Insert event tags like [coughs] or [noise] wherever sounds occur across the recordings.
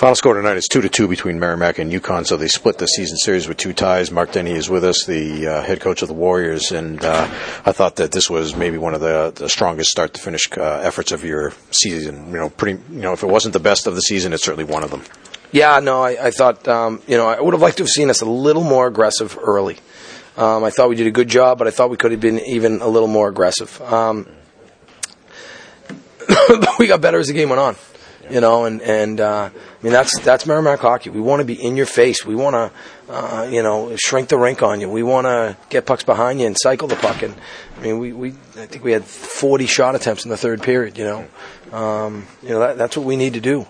Final score tonight is two to two between Merrimack and UConn, so they split the season series with two ties. Mark Dennehy is with us, the uh, head coach of the Warriors, and uh, I thought that this was maybe one of the, the strongest start to finish uh, efforts of your season. You know, pretty. You know, if it wasn't the best of the season, it's certainly one of them. Yeah, no, I, I thought um, you know I would have liked to have seen us a little more aggressive early. Um, I thought we did a good job, but I thought we could have been even a little more aggressive. Um, [coughs] we got better as the game went on you know, and and uh, I mean that's that's Merrimack hockey. We want to be in your face. We want to, uh, you know, shrink the rink on you. We want to get pucks behind you and cycle the puck. And I mean, we, we I think we had 40 shot attempts in the third period. You know, um, you know that, that's what we need to do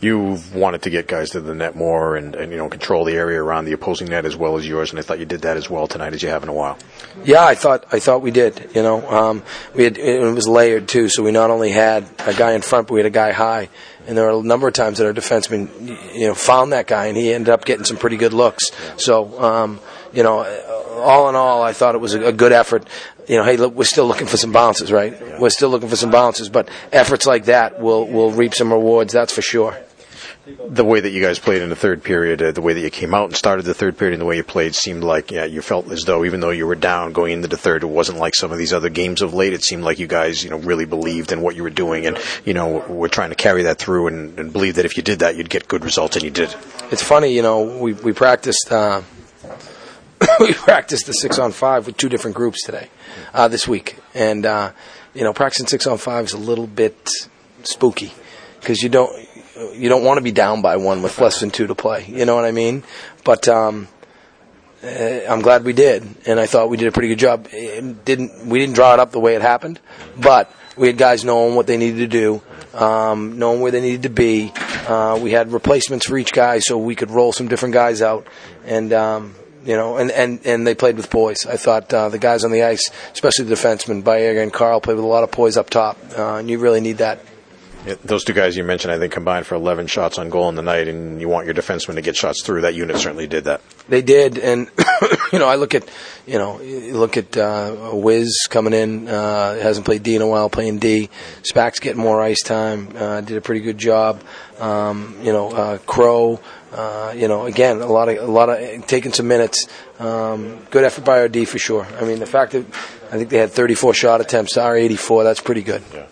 you've wanted to get guys to the net more and, and, you know control the area around the opposing net as well as yours, and I thought you did that as well tonight as you have in a while. Yeah, I thought I thought we did. You know, um, we had it was layered too, so we not only had a guy in front, but we had a guy high, and there were a number of times that our defenseman you know found that guy, and he ended up getting some pretty good looks. So. Um, you know, all in all, I thought it was a, good effort. You know, hey, look, we're still looking for some bounces, right? We're still looking for some bounces, but efforts like that will will reap some rewards. That's for sure the way that you guys played in the third period, uh, the way that you came out and started the third period, and the way you played seemed like yeah, you felt as though even though you were down going into the third, it wasn't like some of these other games of late. It seemed like you guys, you know, really believed in what you were doing, and you know, were trying to carry that through and, and believe that if you did that, you'd get good results, and you did. It's funny, you know, we we practiced. Uh, [coughs] we practiced the six on five with two different groups today, uh, this week, and uh, you know, practicing six on five is a little bit spooky because you don't you don't want to be down by one with less than two to play. You know what I mean? But um, eh, I'm glad we did, and I thought we did a pretty good job. It didn't we didn't draw it up the way it happened, but we had guys knowing what they needed to do, um, knowing where they needed to be. Uh, we had replacements for each guy, so we could roll some different guys out, and. Um, you know, and, and, and they played with poise. I thought uh, the guys on the ice, especially the defensemen, Baerga and Carl, played with a lot of poise up top, uh, and you really need that those two guys you mentioned, I think, combined for 11 shots on goal in the night, and you want your defensemen to get shots through. That unit certainly did that. They did, and [coughs] you know, I look at, you know, look at uh, Wiz coming in, uh, hasn't played D in a while, playing D. Spack's getting more ice time, uh, did a pretty good job. Um, you know, uh, Crow. Uh, you know, again, a lot of a lot of taking some minutes. Um, good effort by our D for sure. I mean, the fact that I think they had 34 shot attempts, our 84, that's pretty good. Yeah.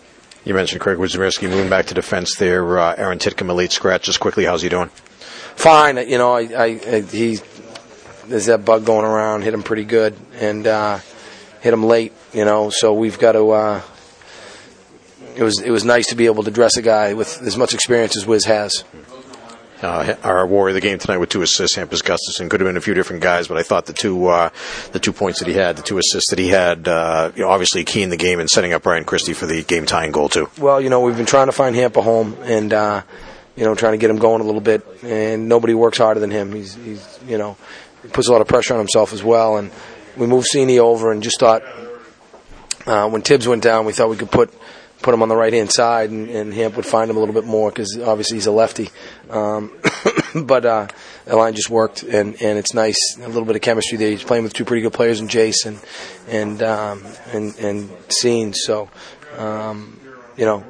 You mentioned Craig Wizmerski moving back to defense there. Uh, Aaron Titcomb, a late scratch. Just quickly, how's he doing? Fine. You know, I, I, I he there's that bug going around. Hit him pretty good and uh, hit him late. You know, so we've got to. Uh, it was it was nice to be able to dress a guy with as much experience as Wiz has. Uh, our warrior of the game tonight with two assists. Hampus Gustafsson could have been a few different guys, but I thought the two uh, the two points that he had, the two assists that he had, uh, you know, obviously key in the game and setting up Ryan Christie for the game tying goal too. Well, you know, we've been trying to find Hamp a home and uh, you know trying to get him going a little bit, and nobody works harder than him. He's he's you know puts a lot of pressure on himself as well, and we moved Cini over and just thought uh, when Tibbs went down, we thought we could put put him on the right hand side, and, and Hamp would find him a little bit more because obviously he's a lefty. Um, [coughs] but uh, the line just worked, and, and it's nice a little bit of chemistry there. He's playing with two pretty good players in Jason and um, and and Scene. So um, you know,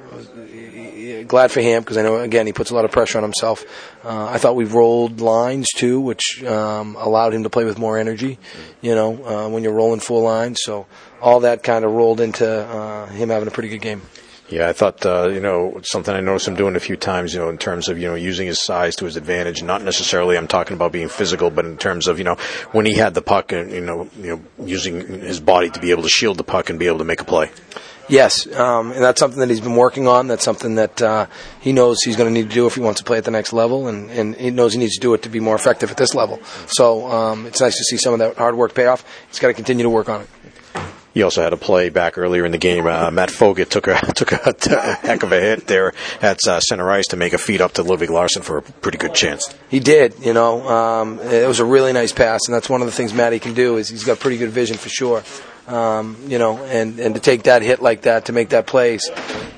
glad for him because I know again he puts a lot of pressure on himself. Uh, I thought we rolled lines too, which um, allowed him to play with more energy. You know, uh, when you're rolling four lines, so all that kind of rolled into uh, him having a pretty good game. Yeah, I thought uh, you know something I noticed him doing a few times. You know, in terms of you know using his size to his advantage. Not necessarily I'm talking about being physical, but in terms of you know when he had the puck and you know you know using his body to be able to shield the puck and be able to make a play. Yes, um, and that's something that he's been working on. That's something that uh, he knows he's going to need to do if he wants to play at the next level, and, and he knows he needs to do it to be more effective at this level. So um, it's nice to see some of that hard work pay off. He's got to continue to work on it. He also had a play back earlier in the game. Uh, Matt Foget took a [laughs] took a, t- [laughs] a heck of a hit there at uh, center ice to make a feed up to Ludwig Larsson for a pretty good chance. He did. You know, um, it was a really nice pass, and that's one of the things Matty can do is he's got pretty good vision for sure. Um, you know, and, and to take that hit like that to make that place,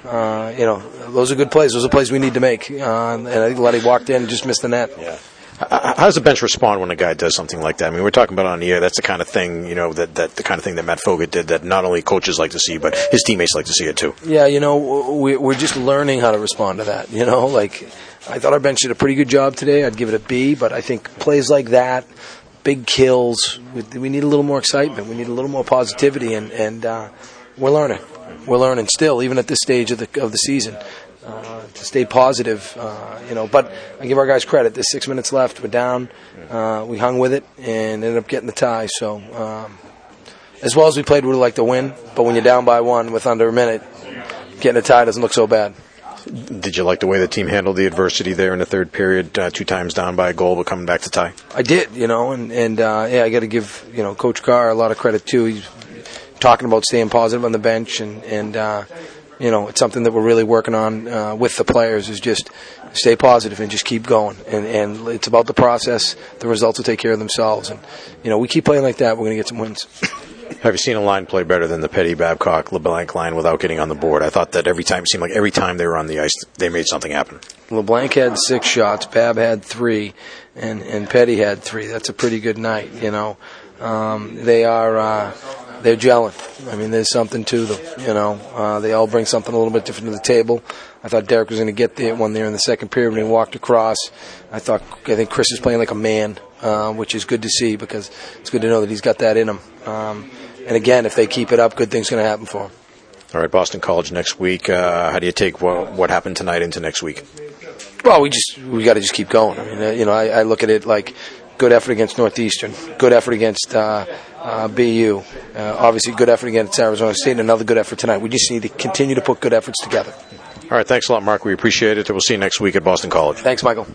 uh, you know, those are good plays. Those are plays we need to make. Uh, and I think Letty walked in and just missed the net. Yeah. How does the bench respond when a guy does something like that? I mean, we're talking about on the air. That's the kind of thing, you know, that, that the kind of thing that Matt Foget did that not only coaches like to see, but his teammates like to see it too. Yeah, you know, we, we're just learning how to respond to that. You know, like I thought our bench did a pretty good job today. I'd give it a B, but I think plays like that, big kills, we, we need a little more excitement. We need a little more positivity, and and uh, we're learning. We're learning still, even at this stage of the of the season. To stay positive, uh, you know. But I give our guys credit. There's six minutes left. We're down. Uh, we hung with it and ended up getting the tie. So, um, as well as we played, we would like to win. But when you're down by one with under a minute, getting a tie doesn't look so bad. Did you like the way the team handled the adversity there in the third period? Uh, two times down by a goal, but coming back to tie. I did, you know, and and uh, yeah, I got to give you know Coach Carr a lot of credit too. He's talking about staying positive on the bench and and uh, you know, it's something that we're really working on uh, with the players is just stay positive and just keep going. And, and it's about the process. The results will take care of themselves. And, you know, we keep playing like that, we're going to get some wins. [coughs] Have you seen a line play better than the Petty Babcock LeBlanc line without getting on the board? I thought that every time it seemed like every time they were on the ice, they made something happen. LeBlanc had six shots, Bab had three, and and Petty had three. That's a pretty good night, you know. Um, they are. Uh, they're gelling. I mean, there's something to them. You know, uh, they all bring something a little bit different to the table. I thought Derek was going to get there one there in the second period when he walked across. I thought I think Chris is playing like a man, uh, which is good to see because it's good to know that he's got that in him. Um, and again, if they keep it up, good things going to happen for him. All right, Boston College next week. Uh, how do you take what, what happened tonight into next week? Well, we just we got to just keep going. I mean, uh, you know, I, I look at it like good effort against Northeastern, good effort against uh, uh, BU, uh, obviously good effort against Arizona State, and another good effort tonight. We just need to continue to put good efforts together. All right, thanks a lot, Mark. We appreciate it. We'll see you next week at Boston College. Thanks, Michael.